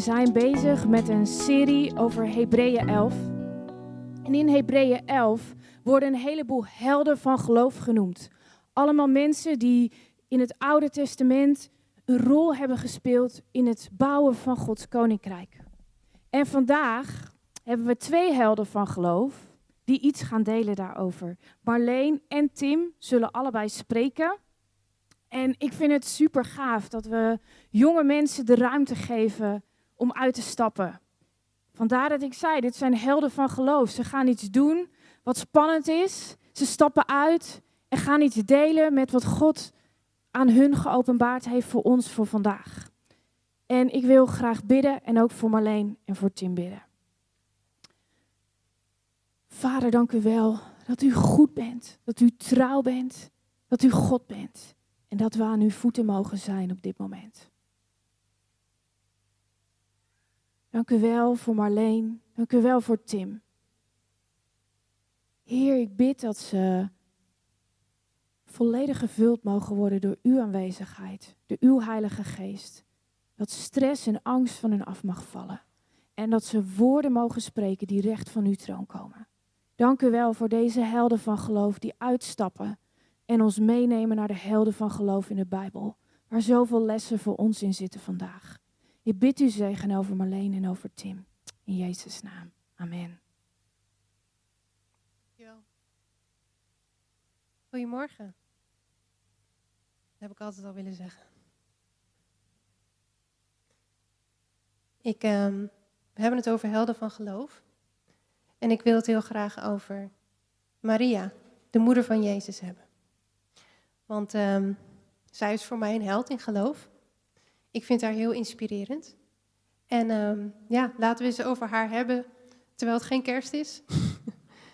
Zijn bezig met een serie over Hebreeën 11. En in Hebreeën 11 worden een heleboel helden van geloof genoemd. Allemaal mensen die in het Oude Testament een rol hebben gespeeld in het bouwen van Gods koninkrijk. En vandaag hebben we twee helden van geloof die iets gaan delen daarover. Marleen en Tim zullen allebei spreken. En ik vind het super gaaf dat we jonge mensen de ruimte geven om uit te stappen. Vandaar dat ik zei, dit zijn helden van geloof. Ze gaan iets doen wat spannend is. Ze stappen uit en gaan iets delen met wat God aan hun geopenbaard heeft voor ons voor vandaag. En ik wil graag bidden en ook voor Marleen en voor Tim bidden. Vader, dank u wel dat u goed bent, dat u trouw bent, dat u God bent en dat we aan uw voeten mogen zijn op dit moment. Dank u wel voor Marleen, dank u wel voor Tim. Heer, ik bid dat ze volledig gevuld mogen worden door uw aanwezigheid, door uw Heilige Geest. Dat stress en angst van hun af mag vallen. En dat ze woorden mogen spreken die recht van uw troon komen. Dank u wel voor deze helden van geloof die uitstappen en ons meenemen naar de helden van geloof in de Bijbel, waar zoveel lessen voor ons in zitten vandaag. Ik bid u zegen over Marleen en over Tim. In Jezus' naam. Amen. Goedemorgen. Dat heb ik altijd al willen zeggen. Ik, um, we hebben het over helden van geloof. En ik wil het heel graag over Maria, de moeder van Jezus, hebben. Want um, zij is voor mij een held in geloof. Ik vind haar heel inspirerend. En um, ja, laten we eens over haar hebben, terwijl het geen kerst is.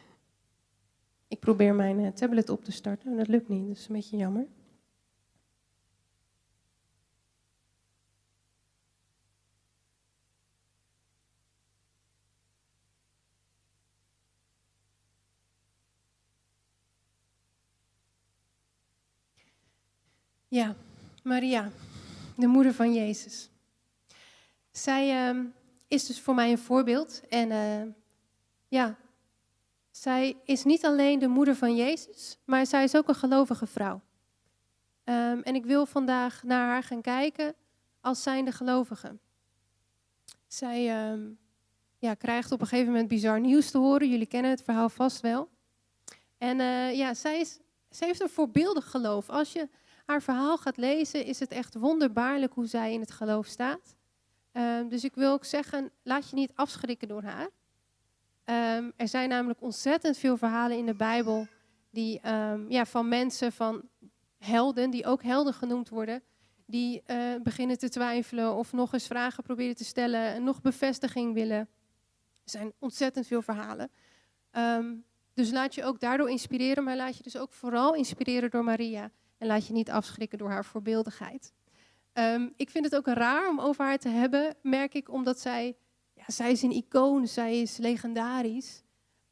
ik probeer mijn uh, tablet op te starten en dat lukt niet, dat is een beetje jammer. Ja, Maria, de moeder van Jezus. Zij uh, is dus voor mij een voorbeeld. En uh, ja, zij is niet alleen de moeder van Jezus, maar zij is ook een gelovige vrouw. Um, en ik wil vandaag naar haar gaan kijken als zijnde gelovige. Zij um, ja, krijgt op een gegeven moment bizar nieuws te horen. Jullie kennen het verhaal vast wel. En uh, ja, zij, is, zij heeft een voorbeeldig geloof. Als je haar verhaal gaat lezen, is het echt wonderbaarlijk hoe zij in het geloof staat. Um, dus ik wil ook zeggen, laat je niet afschrikken door haar. Um, er zijn namelijk ontzettend veel verhalen in de Bijbel die, um, ja, van mensen, van helden, die ook helden genoemd worden, die uh, beginnen te twijfelen of nog eens vragen proberen te stellen en nog bevestiging willen. Er zijn ontzettend veel verhalen. dus laat je ook daardoor inspireren, maar laat je dus ook vooral inspireren door Maria. En laat je niet afschrikken door haar voorbeeldigheid. Um, ik vind het ook raar om over haar te hebben, merk ik, omdat zij, ja, zij is een icoon, zij is legendarisch.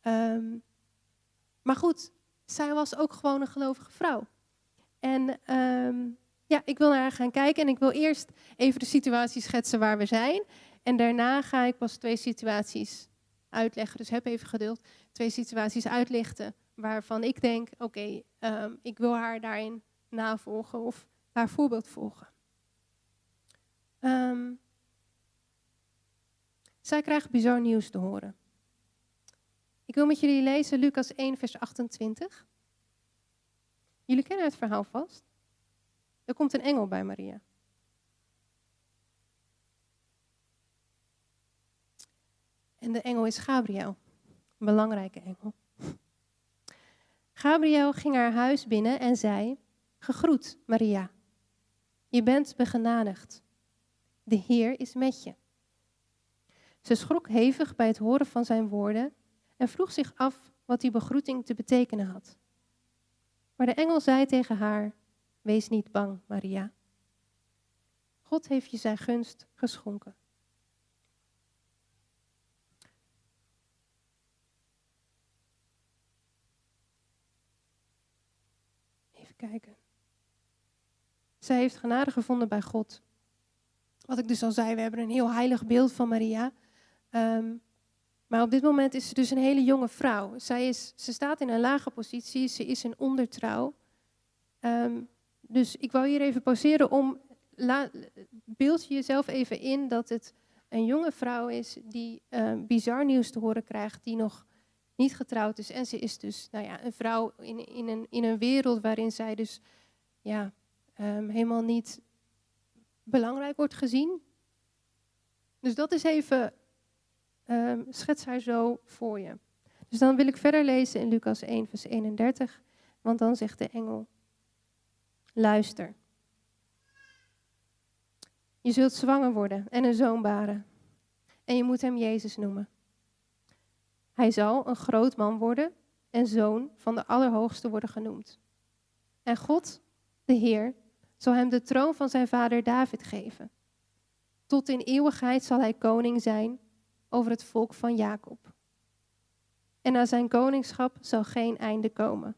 Um, maar goed, zij was ook gewoon een gelovige vrouw. En um, ja, ik wil naar haar gaan kijken en ik wil eerst even de situatie schetsen waar we zijn. En daarna ga ik pas twee situaties uitleggen. Dus heb even geduld. Twee situaties uitlichten waarvan ik denk, oké, ik wil haar daarin navolgen of haar voorbeeld volgen. Um, zij krijgt bizar nieuws te horen. Ik wil met jullie lezen Lucas 1, vers 28. Jullie kennen het verhaal vast. Er komt een engel bij Maria. En de engel is Gabriel, een belangrijke engel. Gabriel ging haar huis binnen en zei: Gegroet, Maria. Je bent begenadigd. De Heer is met je. Ze schrok hevig bij het horen van zijn woorden en vroeg zich af wat die begroeting te betekenen had. Maar de engel zei tegen haar: Wees niet bang, Maria. God heeft je zijn gunst geschonken. Even kijken. Zij heeft genade gevonden bij God. wat ik dus al zei, we hebben een heel heilig beeld van Maria. Ehm, maar op dit moment is ze dus een hele jonge vrouw. Zij is, ze staat in een lage positie, ze is een ondertrouw. Ehm, dus ik wou hier even pauzeren om, beeld je jezelf even in dat het een jonge vrouw is die um, bizar nieuws te horen krijgt, die nog niet getrouwd is. En ze is dus nou ja, een vrouw in, in, een, in een wereld waarin zij dus ja, um, helemaal niet belangrijk wordt gezien. Dus dat is even, um, schets haar zo voor je. Dus dan wil ik verder lezen in Lucas 1, vers 31, want dan zegt de engel, luister. Je zult zwanger worden en een zoon baren. En je moet hem Jezus noemen. Hij zal een groot man worden en zoon van de Allerhoogste worden genoemd. En God, de Heer, zal hem de troon van zijn vader David geven. Tot in eeuwigheid zal hij koning zijn over het volk van Jacob. En aan zijn koningschap zal geen einde komen.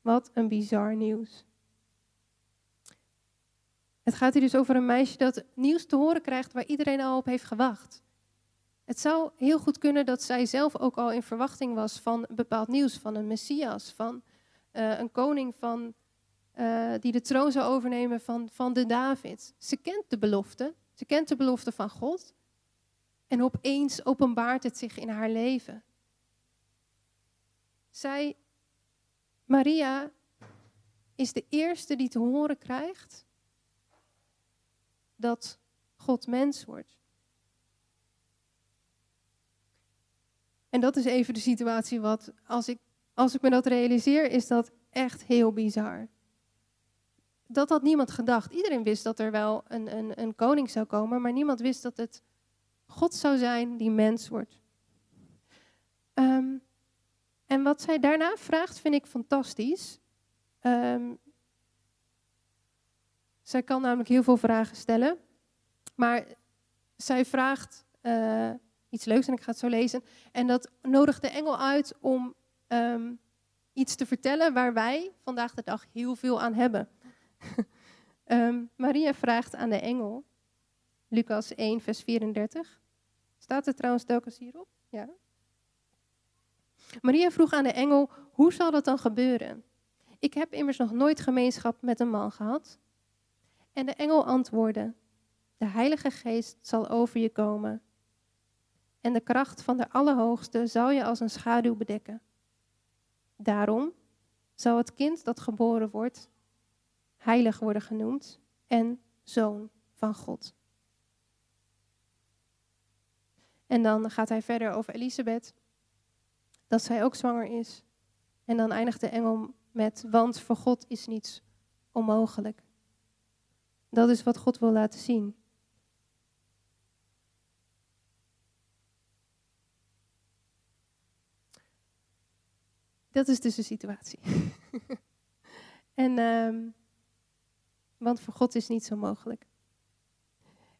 Wat een bizar nieuws. Het gaat hier dus over een meisje dat nieuws te horen krijgt waar iedereen al op heeft gewacht. Het zou heel goed kunnen dat zij zelf ook al in verwachting was van bepaald nieuws, van een Messias, van uh, een koning van, uh, die de troon zou overnemen van, van de David. Ze kent de belofte, ze kent de belofte van God. En opeens openbaart het zich in haar leven. Zij, Maria, is de eerste die te horen krijgt dat God mens wordt. En dat is even de situatie wat, als ik, als ik me dat realiseer, is dat echt heel bizar. Dat had niemand gedacht. Iedereen wist dat er wel een, een, een koning zou komen, maar niemand wist dat het God zou zijn die mens wordt. Um, en wat zij daarna vraagt, vind ik fantastisch. Um, zij kan namelijk heel veel vragen stellen. Maar zij vraagt uh, iets leuks en ik ga het zo lezen. En dat nodigt de engel uit om um, iets te vertellen waar wij vandaag de dag heel veel aan hebben. Um, Maria vraagt aan de engel, Lucas 1, vers 34. Staat er trouwens telkens hierop? Ja. Maria vroeg aan de engel, hoe zal dat dan gebeuren? Ik heb immers nog nooit gemeenschap met een man gehad. En de engel antwoordde, de Heilige Geest zal over je komen. En de kracht van de Allerhoogste zal je als een schaduw bedekken. Daarom zal het kind dat geboren wordt heilig worden genoemd en zoon van God. En dan gaat hij verder over Elisabeth, dat zij ook zwanger is. En dan eindigt de engel met, want voor God is niets onmogelijk. Dat is wat God wil laten zien. Dat is dus de situatie. en, um, want voor God is niet zo mogelijk.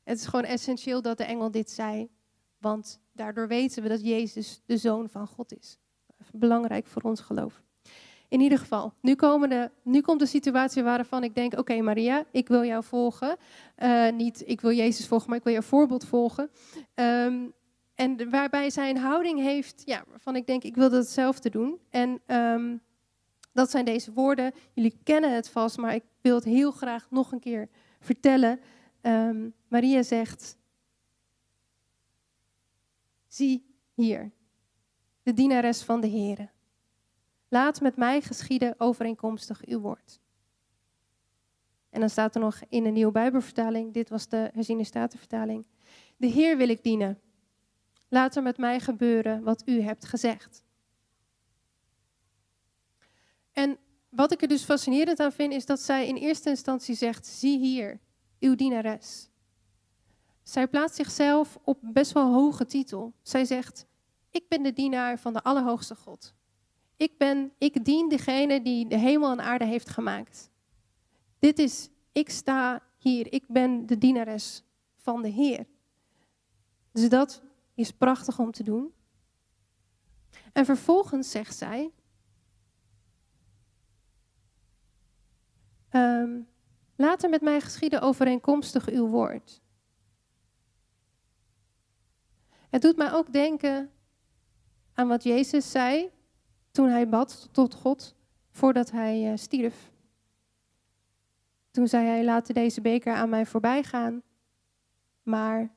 Het is gewoon essentieel dat de engel dit zei, want daardoor weten we dat Jezus de Zoon van God is. Belangrijk voor ons geloof. In ieder geval, nu, nu komt de situatie waarvan ik denk: Oké, Maria, ik wil jou volgen. Uh, niet ik wil Jezus volgen, maar ik wil jouw voorbeeld volgen. Um, en waarbij zij een houding heeft, ja, waarvan ik denk: Ik wil dat hetzelfde doen. En um, dat zijn deze woorden. Jullie kennen het vast, maar ik wil het heel graag nog een keer vertellen. Um, Maria zegt: Zie hier, de dienares van de Heer. Laat met mij geschieden overeenkomstig uw woord. En dan staat er nog in een nieuwe Bijbelvertaling, dit was de herziene statenvertaling. De Heer wil ik dienen. Laat er met mij gebeuren wat u hebt gezegd. En wat ik er dus fascinerend aan vind, is dat zij in eerste instantie zegt: Zie hier, uw dienares. Zij plaatst zichzelf op best wel hoge titel. Zij zegt: Ik ben de dienaar van de Allerhoogste God. Ik, ben, ik dien degene die de hemel en aarde heeft gemaakt. Dit is, ik sta hier, ik ben de dienares van de Heer. Dus dat is prachtig om te doen. En vervolgens zegt zij, um, Laat er met mij geschieden overeenkomstig uw woord. Het doet mij ook denken aan wat Jezus zei toen hij bad tot God voordat hij uh, stierf. Toen zei hij: Laat deze beker aan mij voorbij gaan, maar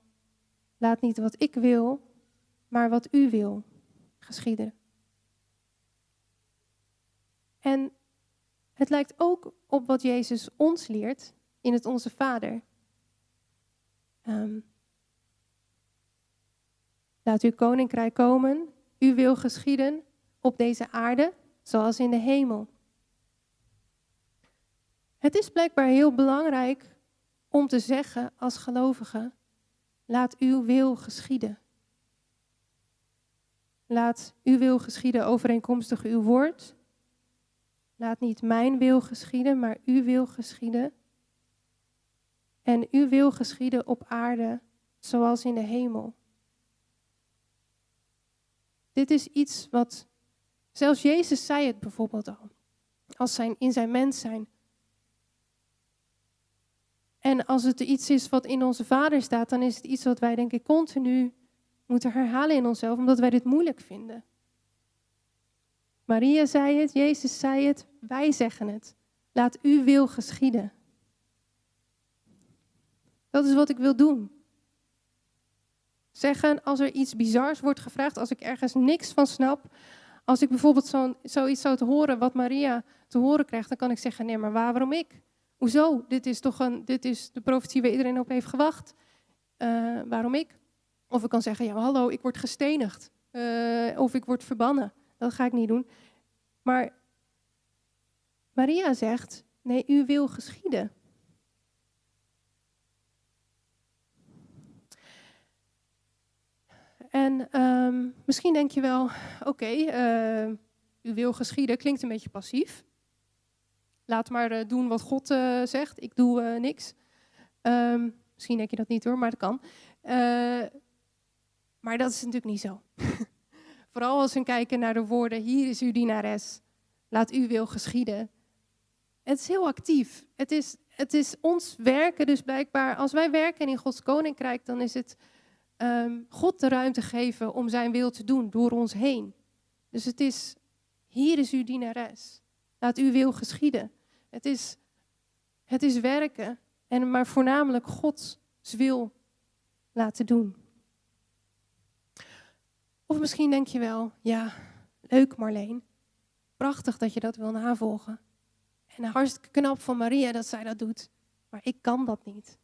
laat niet wat ik wil, maar wat u wil geschieden. En het lijkt ook op wat Jezus ons leert in het Onze Vader. Um, laat uw koninkrijk komen, uw wil geschieden op deze aarde zoals in de hemel. Het is blijkbaar heel belangrijk om te zeggen als gelovige, laat uw wil geschieden. Laat uw wil geschieden overeenkomstig uw woord. Laat niet mijn wil geschieden, maar uw wil geschieden. En uw wil geschieden op aarde zoals in de hemel. Dit is iets wat, zelfs Jezus zei het bijvoorbeeld al, als zijn, in zijn mens zijn. En als het iets is wat in onze Vader staat, dan is het iets wat wij denk ik continu moeten herhalen in onszelf, omdat wij dit moeilijk vinden. Maria zei het, Jezus zei het, wij zeggen het. Laat uw wil geschieden. Dat is wat ik wil doen. Zeggen als er iets bizars wordt gevraagd, als ik ergens niks van snap. Als ik bijvoorbeeld zo, zoiets zou te horen wat Maria te horen krijgt, dan kan ik zeggen: nee, maar waarom ik? Hoezo? Dit is toch een, dit is de profetie waar iedereen op heeft gewacht. Uh, waarom ik? Of ik kan zeggen: ja, hallo, ik word gestenigd. Uh, of ik word verbannen. Dat ga ik niet doen. Maar Maria zegt: nee, u wil geschieden. En um, misschien denk je wel, oké, uh, u wil geschieden, klinkt een beetje passief. Laat maar uh, doen wat God uh, zegt, ik doe niks. Um, misschien denk je dat niet hoor, maar dat kan. maar dat is natuurlijk niet zo. Vooral als we kijken naar de woorden, hier is uw dienares, laat uw wil geschieden. Het is heel actief. Het is, het is ons werken, dus blijkbaar, als wij werken in Gods koninkrijk, dan is het um, God de ruimte geven om zijn wil te doen door ons heen. Dus het is, hier is uw dienares. Laat uw wil geschieden. Het is, het is werken, en maar voornamelijk Gods wil laten doen. Of misschien denk je wel, ja, leuk Marleen. Prachtig dat je dat wil navolgen. En hartstikke knap van Maria dat zij dat doet. Maar ik kan dat niet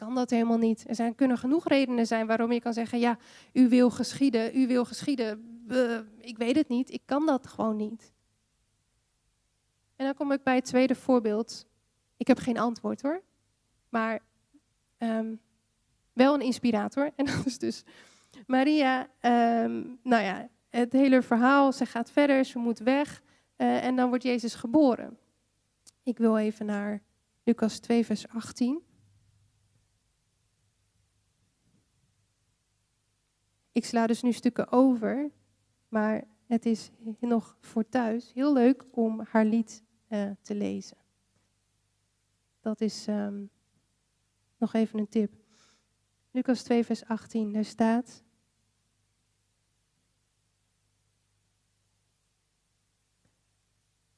kan dat helemaal niet. Er zijn, kunnen genoeg redenen zijn waarom je kan zeggen, ja, u wil geschieden, u wil geschieden. ik weet het niet, ik kan dat gewoon niet. En dan kom ik bij het tweede voorbeeld. Ik heb geen antwoord hoor, maar ehm, wel een inspirator. En dat is dus Maria, ehm, nou ja, het hele verhaal, ze gaat verder, ze moet weg uh, en dan wordt Jezus geboren. Ik wil even naar Lucas 2, vers 18. Ik sla dus nu stukken over, maar het is nog voor thuis heel leuk om haar lied uh, te lezen. Dat is um, nog even een tip. Lucas 2, vers 18, daar staat.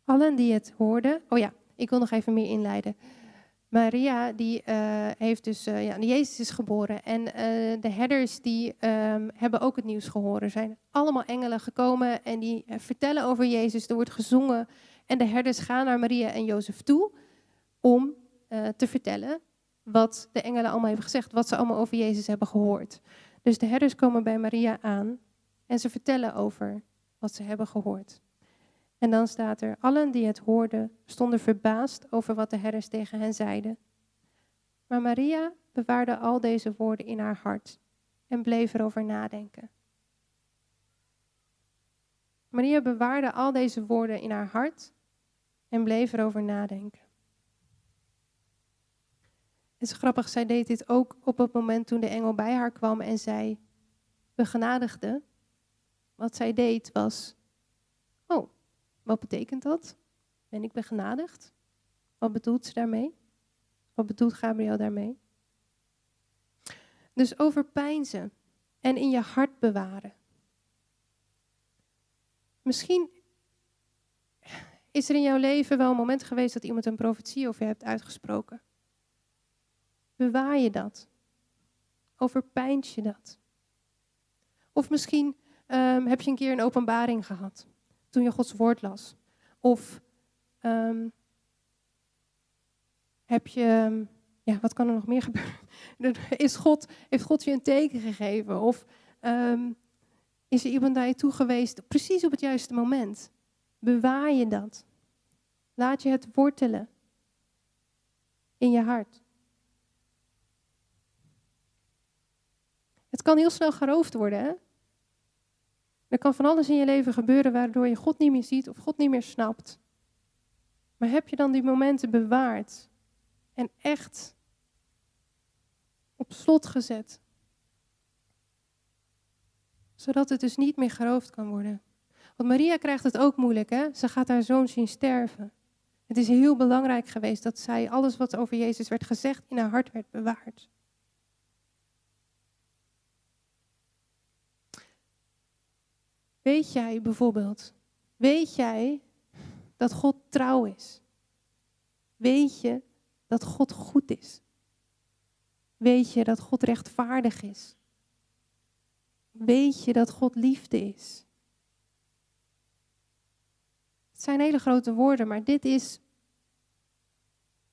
Allen die het hoorden. Oh ja, ik wil nog even meer inleiden. Maria, die uh, heeft dus, uh, ja, Jezus is geboren. En uh, de herders, die um, hebben ook het nieuws gehoord. Er zijn allemaal engelen gekomen en die vertellen over Jezus. Er wordt gezongen. En de herders gaan naar Maria en Jozef toe om te vertellen wat de engelen allemaal hebben gezegd. Wat ze allemaal over Jezus hebben gehoord. Dus de herders komen bij Maria aan en ze vertellen over wat ze hebben gehoord. En dan staat er, allen die het hoorden stonden verbaasd over wat de herders tegen hen zeiden. Maar Maria bewaarde al deze woorden in haar hart en bleef erover nadenken. Maria bewaarde al deze woorden in haar hart en bleef erover nadenken. Het is grappig, zij deed dit ook op het moment toen de engel bij haar kwam en zij begenadigde. Wat zij deed was wat betekent dat? Ben ik begenadigd? Wat bedoelt ze daarmee? Wat bedoelt Gabriel daarmee? Dus overpijnzen en in je hart bewaren. Misschien is er in jouw leven wel een moment geweest dat iemand een profetie over je hebt uitgesproken. Bewaar je dat? Overpijns je dat? Of misschien um, heb je een keer een openbaring gehad toen je Gods woord las. Of um, heb je, ehm, ja, wat kan er nog meer gebeuren? Is God, heeft God je een teken gegeven? Of um, is er iemand naar je toe geweest, precies op het juiste moment? Bewaar je dat. Laat je het wortelen in je hart. Het kan heel snel geroofd worden. Hè? Er kan van alles in je leven gebeuren waardoor je God niet meer ziet of God niet meer snapt. Maar heb je dan die momenten bewaard en echt op slot gezet? Zodat het dus niet meer geroofd kan worden. Want Maria krijgt het ook moeilijk, hè? Ze gaat haar zoon zien sterven. Het is heel belangrijk geweest dat zij alles wat over Jezus werd gezegd in haar hart werd bewaard. Weet jij bijvoorbeeld, weet jij dat God trouw is? Weet je dat God goed is? Weet je dat God rechtvaardig is? Weet je dat God liefde is? Het zijn hele grote woorden, maar dit is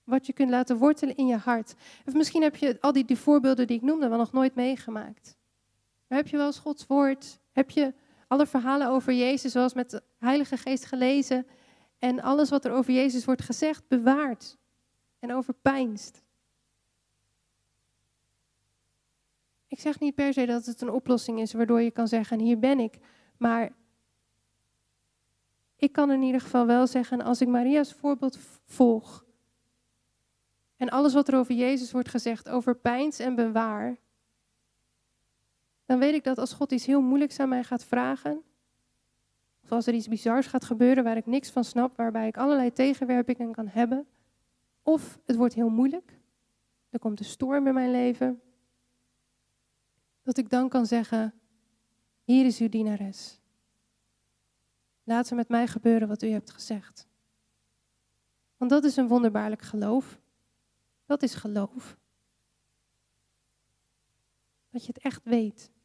wat je kunt laten wortelen in je hart. Of misschien heb je al die, die voorbeelden die ik noemde wel nog nooit meegemaakt. Maar heb je wel eens Gods woord? Heb je alle verhalen over Jezus, zoals met de Heilige Geest gelezen, en alles wat er over Jezus wordt gezegd, bewaard en overpijnst. Ik zeg niet per se dat het een oplossing is waardoor je kan zeggen, hier ben ik. Maar ik kan in ieder geval wel zeggen, als ik Maria's voorbeeld volg, en alles wat er over Jezus wordt gezegd, overpijns en bewaar, dan weet ik dat als God iets heel moeilijks aan mij gaat vragen, of als er iets bizars gaat gebeuren waar ik niks van snap, waarbij ik allerlei tegenwerpingen kan hebben, of het wordt heel moeilijk, er komt een storm in mijn leven, dat ik dan kan zeggen, hier is uw dienares. Laat er met mij gebeuren wat u hebt gezegd. Want dat is een wonderbaarlijk geloof. Dat is geloof. Dat je het echt weet.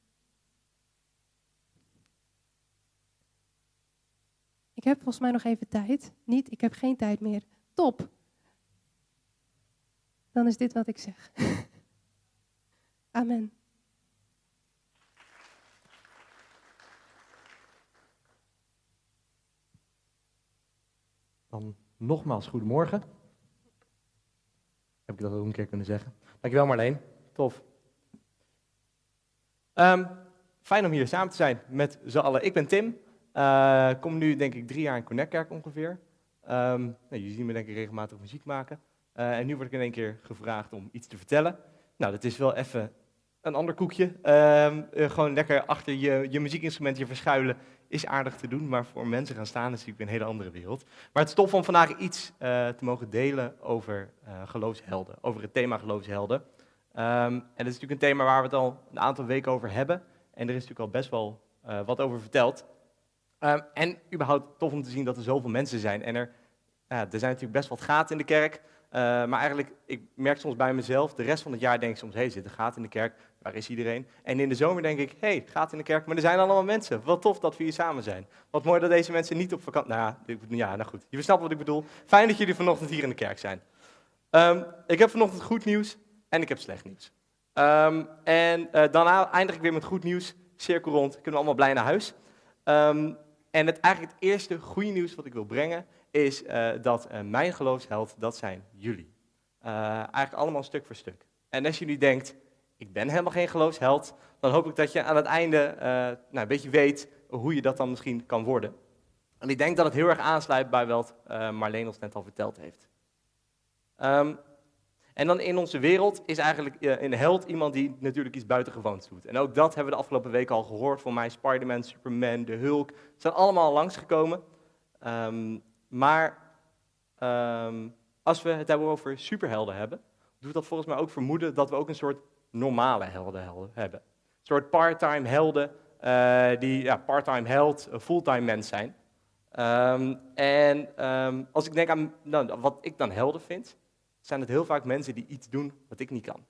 Ik heb volgens mij nog even tijd. Niet, ik heb geen tijd meer. Top. Dan is dit wat ik zeg. Amen. Dan nogmaals goedemorgen. Heb ik dat ook een keer kunnen zeggen. Dankjewel Marleen. Tof. Um, fijn om hier samen te zijn met z'n allen. Ik ben Tim. Uh, kom nu denk ik drie jaar in Connectkerk ongeveer. Um, nou, jullie zien me denk ik regelmatig muziek maken. Uh, en nu word ik in één keer gevraagd om iets te vertellen. Nou, dat is wel even een ander koekje. Um, uh, gewoon lekker achter je, je muziekinstrument je verschuilen is aardig te doen, maar voor mensen gaan staan is natuurlijk een hele andere wereld. Maar het is tof om vandaag iets te mogen delen over geloofshelden, over het thema geloofshelden. Um, en dat is natuurlijk een thema waar we het al een aantal weken over hebben. En er is natuurlijk al best wel wat over verteld. Um, en überhaupt tof om te zien dat er zoveel mensen zijn. En er, ja, er zijn natuurlijk best wat gaten in de kerk. Uh, maar eigenlijk, ik merk soms bij mezelf, de rest van het jaar denk ik soms, hé, hey, zit er gaten in de kerk? Waar is iedereen? En in de zomer denk ik, hé, hey, gaten in de kerk, maar er zijn allemaal mensen. Wat tof dat we hier samen zijn. Wat mooi dat deze mensen niet op vakantie... Nou ja, nou goed, je snapt wat ik bedoel. Fijn dat jullie vanochtend hier in de kerk zijn. Um, ik heb vanochtend goed nieuws en ik heb slecht nieuws. En uh, daarna eindig ik weer met goed nieuws, cirkel rond, kunnen we allemaal blij naar huis. Um, en het, eigenlijk het eerste goede nieuws wat ik wil brengen is uh, dat uh, mijn geloofsheld, dat zijn jullie. Uh, eigenlijk allemaal stuk voor stuk. En als jullie denkt, ik ben helemaal geen geloofsheld, dan hoop ik dat je aan het einde nou, een beetje weet hoe je dat dan misschien kan worden. En ik denk dat het heel erg aansluit bij wat Marleen ons net al verteld heeft. Um, en dan in onze wereld is eigenlijk uh, een held iemand die natuurlijk iets buitengewoons doet. En ook dat hebben we de afgelopen weken al gehoord. Voor mij Spider-Man, Superman, de Hulk. zijn allemaal langsgekomen. Um, maar um, als we het hebben over superhelden hebben, doet dat volgens mij ook vermoeden dat we ook een soort normale helden hebben. Een soort part-time helden uh, die ja, part-time held, fulltime mens zijn. Um, en als ik denk aan nou, wat ik dan helden vind, zijn het heel vaak mensen die iets doen wat ik niet kan.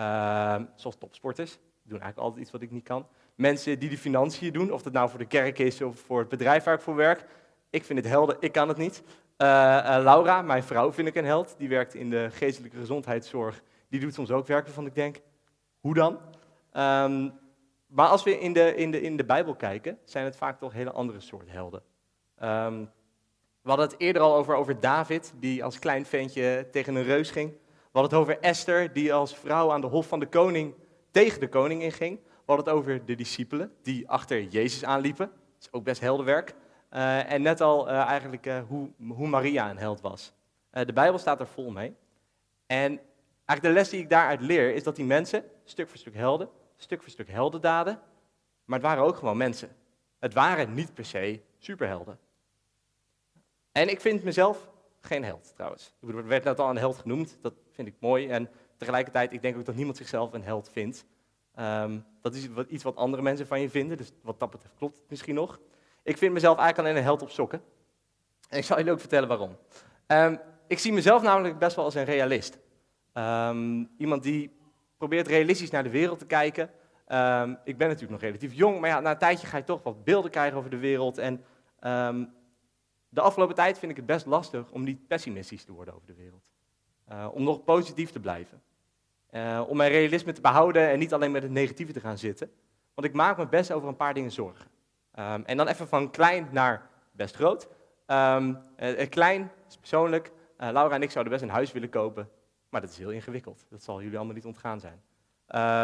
Uh, zoals topsporters, doen eigenlijk altijd iets wat ik niet kan. Mensen die de financiën doen, of dat nou voor de kerk is of voor het bedrijf waar ik voor werk. Ik vind het helden, ik kan het niet. Uh, uh, Laura, mijn vrouw, vind ik een held. Die werkt in de geestelijke gezondheidszorg. Die doet soms ook werk waarvan ik denk, hoe dan? Um, maar als we in de, in, de, in de Bijbel kijken, zijn het vaak toch hele andere soort helden. Um, we hadden het eerder al over, over David, die als klein ventje tegen een reus ging. We hadden het over Esther, die als vrouw aan de hof van de koning tegen de koning inging. We hadden het over de discipelen, die achter Jezus aanliepen. Dat is ook best heldenwerk. Uh, en net al uh, eigenlijk uh, hoe, hoe, Maria een held was. de Bijbel staat er vol mee. En eigenlijk de les die ik daaruit leer, is dat die mensen, stuk voor stuk helden, stuk voor stuk heldendaden, maar het waren ook gewoon mensen. Het waren niet per se superhelden. En ik vind mezelf geen held trouwens. Er werd net al een held genoemd, dat vind ik mooi. En tegelijkertijd, ik denk ook dat niemand zichzelf een held vindt. Um, dat is iets wat andere mensen van je vinden, dus wat dat betreft klopt het misschien nog. Ik vind mezelf eigenlijk alleen een held op sokken. En ik zal jullie ook vertellen waarom. Um, ik zie mezelf namelijk best wel als een realist. Um, iemand die probeert realistisch naar de wereld te kijken. Ik ben natuurlijk nog relatief jong, maar ja, na een tijdje ga je toch wat beelden krijgen over de wereld. En de afgelopen tijd vind ik het best lastig om niet pessimistisch te worden over de wereld. Uh, om nog positief te blijven. Uh, om mijn realisme te behouden en niet alleen met het negatieve te gaan zitten. Want ik maak me best over een paar dingen zorgen. Um, en dan even van klein naar best groot. Um, uh, klein is persoonlijk. Laura en ik zouden best een huis willen kopen. Maar dat is heel ingewikkeld. Dat zal jullie allemaal niet ontgaan zijn.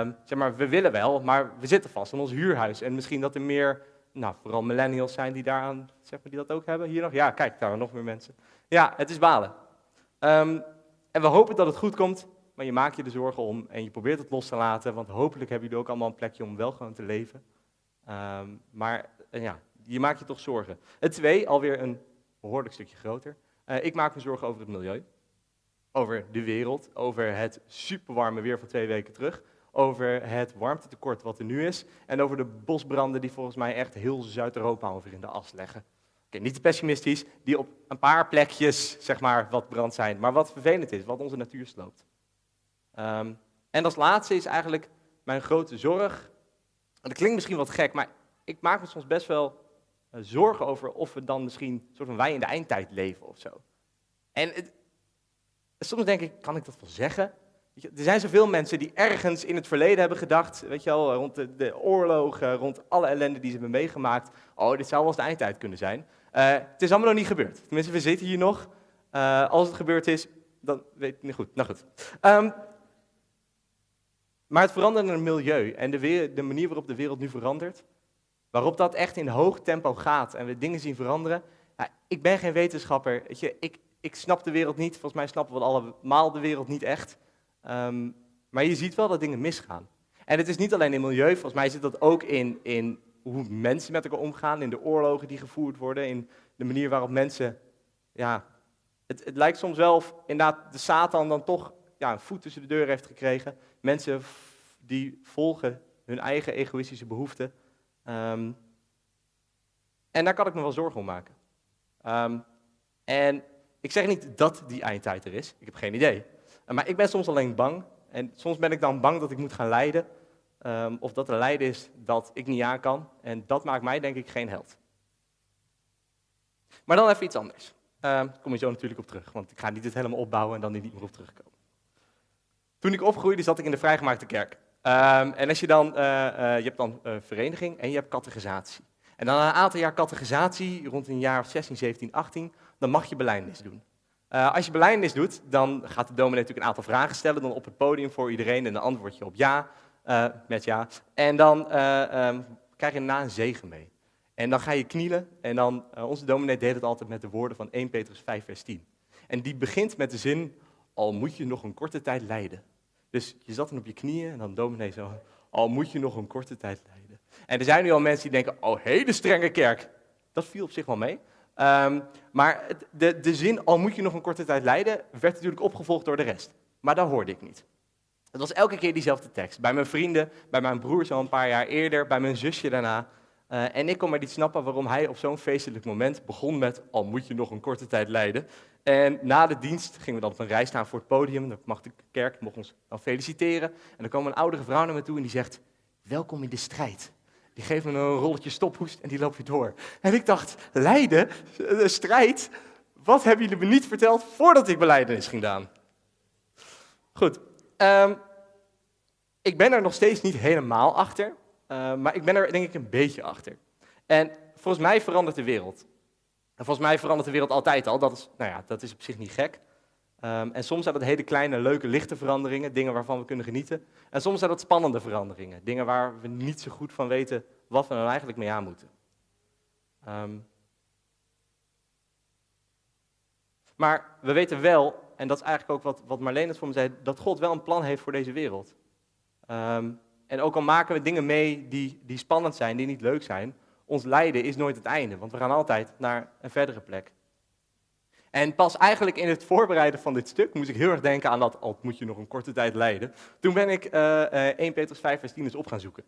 Um, zeg maar, we willen wel, maar we zitten vast in ons huurhuis. En misschien dat er meer, nou, vooral millennials zijn die daaraan, zeg maar, die dat ook hebben. Hier nog? Ja, kijk, daar nog meer mensen. Ja, het is balen. Um, en we hopen dat het goed komt, maar je maakt je er zorgen om en je probeert het los te laten, want hopelijk hebben jullie ook allemaal een plekje om wel gewoon te leven. Um, maar ja, je maakt je toch zorgen. Het twee, alweer een behoorlijk stukje groter. Uh, ik maak me zorgen over het milieu over de wereld, over het superwarme weer van twee weken terug, over het warmtetekort wat er nu is en over de bosbranden die volgens mij echt heel Zuid-Europa over in de as leggen. Okay, niet te pessimistisch, die op een paar plekjes zeg maar wat brand zijn, maar wat vervelend is, wat onze natuur sloopt. Um, en als laatste is eigenlijk mijn grote zorg, dat klinkt misschien wat gek, maar ik maak me soms best wel uh, zorgen over of we dan misschien soort van wij in de eindtijd leven of zo. En het, soms denk ik, kan ik dat wel zeggen? Er zijn zoveel mensen die ergens in het verleden hebben gedacht, weet je wel, rond de, de oorlogen, rond alle ellende die ze hebben meegemaakt. Oh, dit zou wel eens de eindtijd kunnen zijn. Uh, het is allemaal nog niet gebeurd. Tenminste, we zitten hier nog. Uh, als het gebeurd is, dan weet ik niet goed. Nou goed. Um, maar het veranderende milieu en de, weer, de, manier waarop de wereld nu verandert, waarop dat echt in hoog tempo gaat en we dingen zien veranderen. Ja, ik ben geen wetenschapper. Weet je, ik, ik snap de wereld niet. Volgens mij snappen we allemaal de wereld niet echt. Um, maar je ziet wel dat dingen misgaan. En het is niet alleen in milieu, volgens mij zit dat ook in, in hoe mensen met elkaar omgaan, in de oorlogen die gevoerd worden, in de manier waarop mensen, ja, het, lijkt soms wel of inderdaad de Satan dan toch ja, een voet tussen de deur heeft gekregen. Mensen die volgen hun eigen egoïstische behoeften. Um, en daar kan ik me wel zorgen om maken. Um, en ik zeg niet dat die eindtijd er is, ik heb geen idee. Maar ik ben soms alleen bang. En soms ben ik dan bang dat ik moet gaan lijden. Um, of dat er lijden is dat ik niet aan kan. En dat maakt mij denk ik geen held. Maar dan even iets anders. Um, daar kom je zo natuurlijk op terug. Want ik ga niet dit helemaal opbouwen en dan niet meer op terugkomen. Toen ik opgroeide zat ik in de vrijgemaakte kerk. Um, en als je dan, uh, uh, je hebt dan uh, vereniging en je hebt categorisatie. En dan na een aantal jaar categorisatie, rond een jaar of 16, 17, 18, dan mag je belijdenis doen. Uh, als je belijdenis doet, dan gaat de dominee natuurlijk een aantal vragen stellen, dan op het podium voor iedereen en dan antwoord je op ja, uh, met ja. En dan uh, um, krijg je daarna een zegen mee. En dan ga je knielen en dan, onze dominee deed het altijd met de woorden van 1 Petrus 5 vers 10. En die begint met de zin, al moet je nog een korte tijd lijden. Dus je zat dan op je knieën en dan dominee zo, al moet je nog een korte tijd lijden. En er zijn nu al mensen die denken, oh hele strenge kerk. Dat viel op zich wel mee. Ehm, maar de, de zin, al moet je nog een korte tijd lijden, werd natuurlijk opgevolgd door de rest. Maar dat hoorde ik niet. Het was elke keer diezelfde tekst. Bij mijn vrienden, bij mijn broers al een paar jaar eerder, bij mijn zusje daarna. Eh, en ik kon maar niet snappen waarom hij op zo'n feestelijk moment begon met, al moet je nog een korte tijd lijden. En na de dienst gingen we dan op een rij staan voor het podium. Dan mag de kerk mocht ons dan feliciteren. En dan kwam een oudere vrouw naar me toe en die zegt, welkom in de strijd. Die geeft me een rolletje stophoest en die loopt weer door. En ik dacht, lijden, Eh, strijd, wat hebben jullie me niet verteld voordat ik beleidenis ging doen? Goed, ehm, ik ben er nog steeds niet helemaal achter, eh, maar ik ben er denk ik een beetje achter. En volgens mij verandert de wereld. En volgens mij verandert de wereld altijd al, dat is, nou ja, dat is op zich niet gek. Ehm, en soms zijn dat hele kleine, leuke, lichte veranderingen, dingen waarvan we kunnen genieten. En soms zijn dat spannende veranderingen, dingen waar we niet zo goed van weten wat we nou eigenlijk mee aan moeten. Ehm, maar we weten wel, en dat is eigenlijk ook wat, wat het voor me zei, dat God wel een plan heeft voor deze wereld. Ehm, en ook al maken we dingen mee die, die spannend zijn, die niet leuk zijn, ons lijden is nooit het einde, want we gaan altijd naar een verdere plek. En pas eigenlijk in het voorbereiden van dit stuk moest ik heel erg denken aan dat, al moet je nog een korte tijd lijden. Toen ben ik eh, eh, 1 Petrus 5 vers 10 eens op gaan zoeken.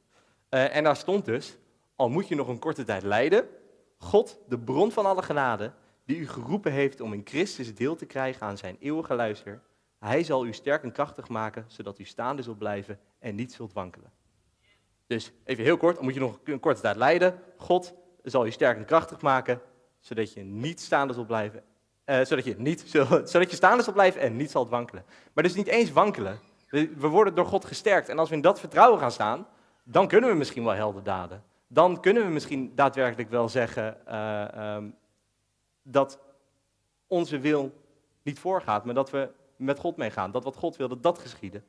Eh, en daar stond dus, al moet je nog een korte tijd lijden, God, de bron van alle genade, die u geroepen heeft om in Christus deel te krijgen aan zijn eeuwige luister, hij zal u sterk en krachtig maken, zodat u staande zult blijven en niet zult wankelen. Dus even heel kort, al moet je nog een korte tijd lijden, God zal u sterk en krachtig maken, zodat je niet staande zult blijven eh, zodat, je niet, zodat je staande zal blijven en niet zal wankelen. Maar dus niet eens wankelen. We, worden door God gesterkt. En als we in dat vertrouwen gaan staan, dan kunnen we misschien wel heldendaden. Dan kunnen we misschien daadwerkelijk wel zeggen eh, ehm, dat onze wil niet voorgaat, maar dat we met God meegaan. Dat wat God wil, dat dat geschieden.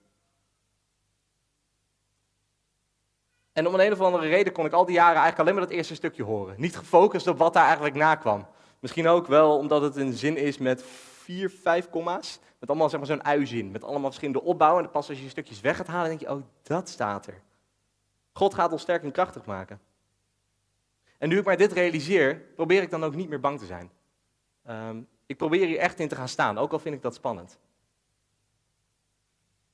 En om een, een of andere reden kon ik al die jaren eigenlijk alleen maar dat eerste stukje horen. Niet gefocust op wat daar eigenlijk na kwam. Misschien ook wel omdat het een zin is met vier, vijf komma's. Met allemaal zeg maar, zo'n uizin. Met allemaal verschillende opbouwen. En pas als je stukjes weg gaat halen, denk je, oh, dat staat er. God gaat ons sterk en krachtig maken. En nu ik mij dit realiseer, probeer ik dan ook niet meer bang te zijn. Ehm, ik probeer hier echt in te gaan staan, ook al vind ik dat spannend.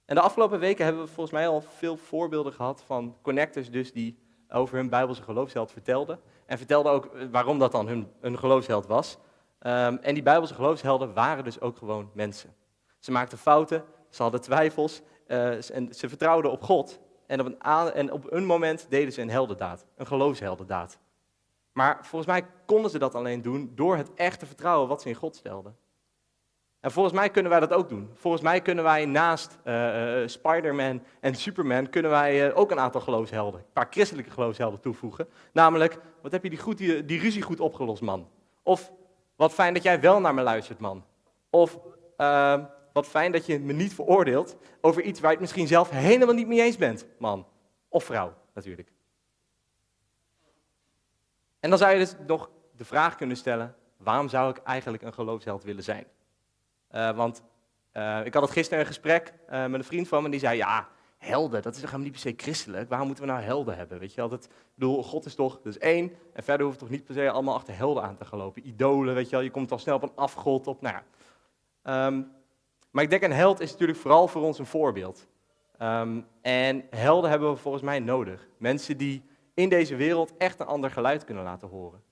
En de afgelopen weken hebben we volgens mij al veel voorbeelden gehad van connectors dus die over hun Bijbelse geloofsheld vertelden. En vertelden ook eh, waarom dat dan hun, geloofsheld was. Ehm, en die Bijbelse geloofshelden waren dus ook gewoon mensen. Ze maakten fouten, ze hadden twijfels eh, en ze vertrouwden op God. En op, een en op een moment deden ze een heldendaad, een geloofsheldendaad. Maar volgens mij konden ze dat alleen doen door het echte vertrouwen wat ze in God stelden. En volgens mij kunnen wij dat ook doen. Volgens mij kunnen wij naast eh, Spider-Man en Superman kunnen wij ook een aantal geloofshelden, een paar christelijke geloofshelden toevoegen. Namelijk, wat heb je die, goed, die, ruzie goed opgelost, man? Of, wat fijn dat jij wel naar me luistert, man. Of, wat fijn dat je me niet veroordeelt over iets waar je het misschien zelf helemaal niet mee eens bent, man. Of vrouw, natuurlijk. En dan zou je dus nog de vraag kunnen stellen, waarom zou ik eigenlijk een geloofsheld willen zijn? Eh, want eh, ik had het gisteren een gesprek eh, met een vriend van me die zei, ja, helden, dat is toch helemaal niet per se christelijk? Waarom moeten we nou helden hebben? Weet je wel, ik bedoel, God is toch, dus één, en verder hoeft toch niet per se allemaal achter helden aan te gaan lopen. Idolen, weet je wel, je komt al snel op een afgod, op, nou. Ehm, maar ik denk een held is natuurlijk vooral voor ons een voorbeeld. Ehm, en helden hebben we volgens mij nodig. Mensen die in deze wereld echt een ander geluid kunnen laten horen.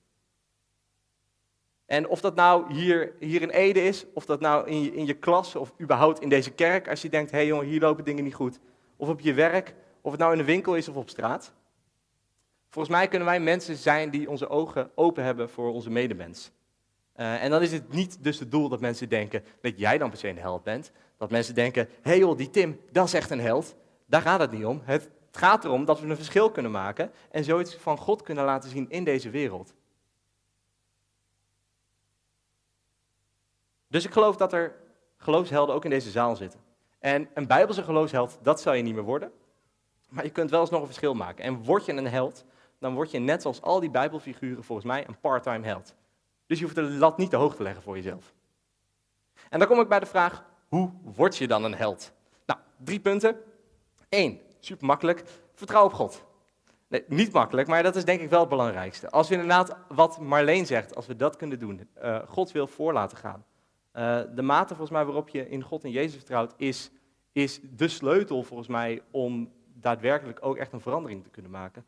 En of dat nou hier, hier in Ede is, of dat nou in je, in je klas, of überhaupt in deze kerk, als je denkt, hé hey jongen, hier lopen dingen niet goed. Of op je werk, of het nou in de winkel is of op straat. Volgens mij kunnen wij mensen zijn die onze ogen open hebben voor onze medemens. Eh, en dan is het niet dus het doel dat mensen denken dat jij dan per se een held bent. Dat mensen denken, hé hey joh, die Tim, dat is echt een held. Daar gaat het niet om. Het gaat erom dat we een verschil kunnen maken en zoiets van God kunnen laten zien in deze wereld. Dus ik geloof dat er geloofshelden ook in deze zaal zitten. En een Bijbelse geloofsheld, dat zal je niet meer worden. Maar je kunt wel eens nog een verschil maken. En word je een held, dan word je net zoals al die Bijbelfiguren volgens mij een part-time held. Dus je hoeft de lat niet te hoog te leggen voor jezelf. En dan kom ik bij de vraag, hoe word je dan een held? Nou, drie punten. Eén, super makkelijk, vertrouw op God. Nee, niet makkelijk, maar dat is denk ik wel het belangrijkste. Als we inderdaad, wat Marleen zegt, als we dat kunnen doen, uh, God wil voor laten gaan. Uh, de mate volgens mij waarop je in God en Jezus vertrouwt, is, is de sleutel volgens mij om daadwerkelijk ook echt een verandering te kunnen maken.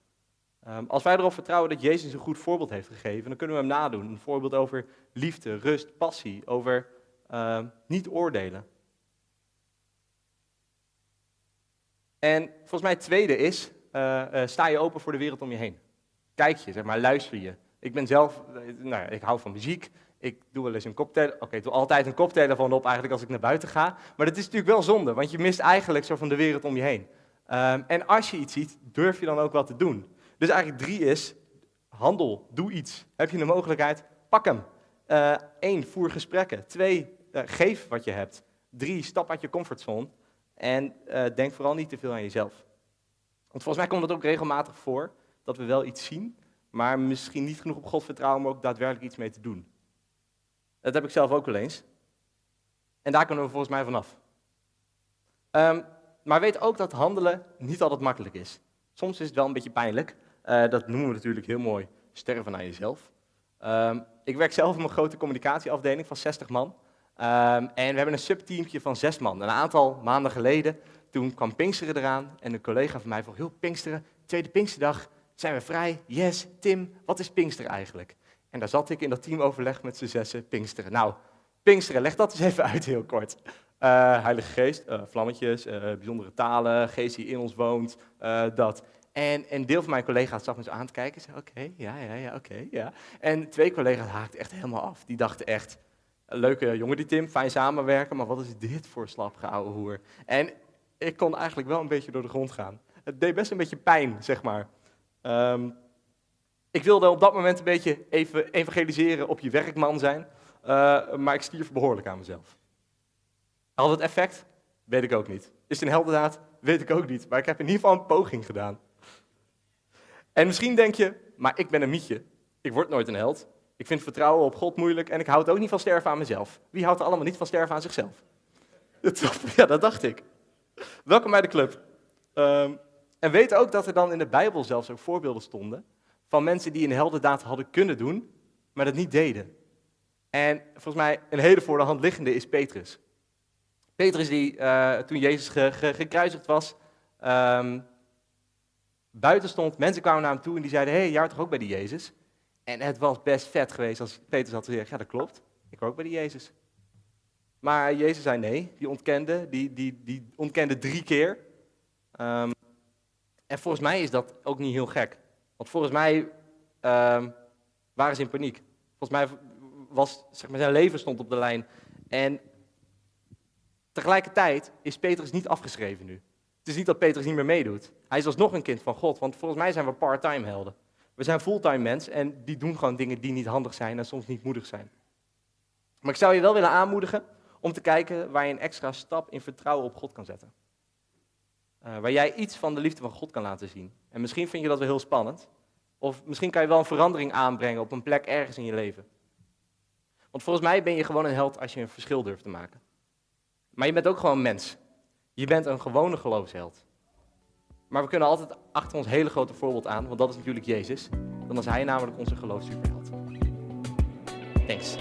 Um, als wij erop vertrouwen dat Jezus een goed voorbeeld heeft gegeven, dan kunnen we hem nadoen. Een voorbeeld over liefde, rust, passie, over uh, niet oordelen. En volgens mij het tweede is, uh, uh, sta je open voor de wereld om je heen. Kijk je, zeg maar, luister je. Ik ben zelf, nou, ik hou van muziek. Ik doe wel eens een koptelefoon. Oké, ik doe altijd een koptelefoon op eigenlijk als ik naar buiten ga. Maar dat is natuurlijk wel zonde, want je mist eigenlijk zo van de wereld om je heen. Um, en als je iets ziet, durf je dan ook wat te doen. Dus eigenlijk drie is, handel, doe iets. Heb je een mogelijkheid, pak hem. Eén, uh, voer gesprekken. Twee, uh, geef wat je hebt. Drie, stap uit je comfortzone. En uh, denk vooral niet te veel aan jezelf. Want volgens mij komt het ook regelmatig voor dat we wel iets zien, maar misschien niet genoeg op God vertrouwen om ook daadwerkelijk iets mee te doen. Dat heb ik zelf ook wel eens. En daar kunnen we volgens mij vanaf. Um, maar weet ook dat handelen niet altijd makkelijk is. Soms is het wel een beetje pijnlijk. Uh, dat noemen we natuurlijk heel mooi sterven aan jezelf. Um, ik werk zelf in een grote communicatieafdeling van 60 man. Um, en we hebben een subteampje van 6 man. Een aantal maanden geleden, toen kwam Pinksteren eraan. En een collega van mij vroeg, heel Pinksteren, tweede Pinksterdag, zijn we vrij? Yes, Tim, wat is Pinksteren eigenlijk? En daar zat ik in dat teamoverleg met z'n zessen, Pinksteren. Nou, Pinksteren, leg dat eens even uit heel kort. Uh, Heilige Geest, uh, vlammetjes, uh, bijzondere talen, geest die in ons woont, dat. En een deel van mijn collega's zag me zo aan te kijken. Zei, oké, ja, ja, ja, oké, ja. En twee collega's haakten echt helemaal af. Die dachten echt, leuke jongen die Tim, fijn samenwerken, maar wat is dit voor slap ouwe hoer. En ik kon eigenlijk wel een beetje door de grond gaan. Het deed best een beetje pijn, zeg maar. Um, ik wilde op dat moment een beetje even evangeliseren op je werkman zijn, maar ik stierf behoorlijk aan mezelf. Had het effect? Weet ik ook niet. Is het een heldendaad? Weet ik ook niet. Maar ik heb in ieder geval een poging gedaan. En misschien denk je, maar ik ben een mietje. Ik word nooit een held. Ik vind vertrouwen op God moeilijk en ik houd ook niet van sterven aan mezelf. Wie houdt er allemaal niet van sterven aan zichzelf? Ja, dat dacht ik. Welkom bij de club. Um, en weet ook dat er dan in de Bijbel zelfs ook voorbeelden stonden van mensen die een heldendaad hadden kunnen doen, maar dat niet deden. En volgens mij een hele voor de hand liggende is Petrus. Petrus die uh, toen Jezus ge, ge, gekruisigd was, um, buiten stond, mensen kwamen naar hem toe en die zeiden, hé, hey, jij hoort toch ook bij die Jezus? En het was best vet geweest als Petrus had gezegd, ja dat klopt, ik hoor ook bij die Jezus. Maar Jezus zei nee, die ontkende, die, die, die ontkende drie keer. Um, en volgens mij is dat ook niet heel gek. Want volgens mij um, waren ze in paniek. Volgens mij was, zeg maar, zijn leven stond op de lijn. En Tegelijkertijd is Petrus niet afgeschreven nu. Het is niet dat Petrus niet meer meedoet. Hij is alsnog een kind van God, want volgens mij zijn we part-time helden. We zijn fulltime mensen en die doen gewoon dingen die niet handig zijn en soms niet moedig zijn. Maar ik zou je wel willen aanmoedigen om te kijken waar je een extra stap in vertrouwen op God kan zetten. Uh, waar jij iets van de liefde van God kan laten zien. En misschien vind je dat wel heel spannend. Of misschien kan je wel een verandering aanbrengen op een plek ergens in je leven. Want volgens mij ben je gewoon een held als je een verschil durft te maken. Maar je bent ook gewoon een mens. Je bent een gewone geloofsheld. Maar we kunnen altijd achter ons hele grote voorbeeld aan, want dat is natuurlijk Jezus. Dan is hij namelijk onze geloofssuperheld. Thanks.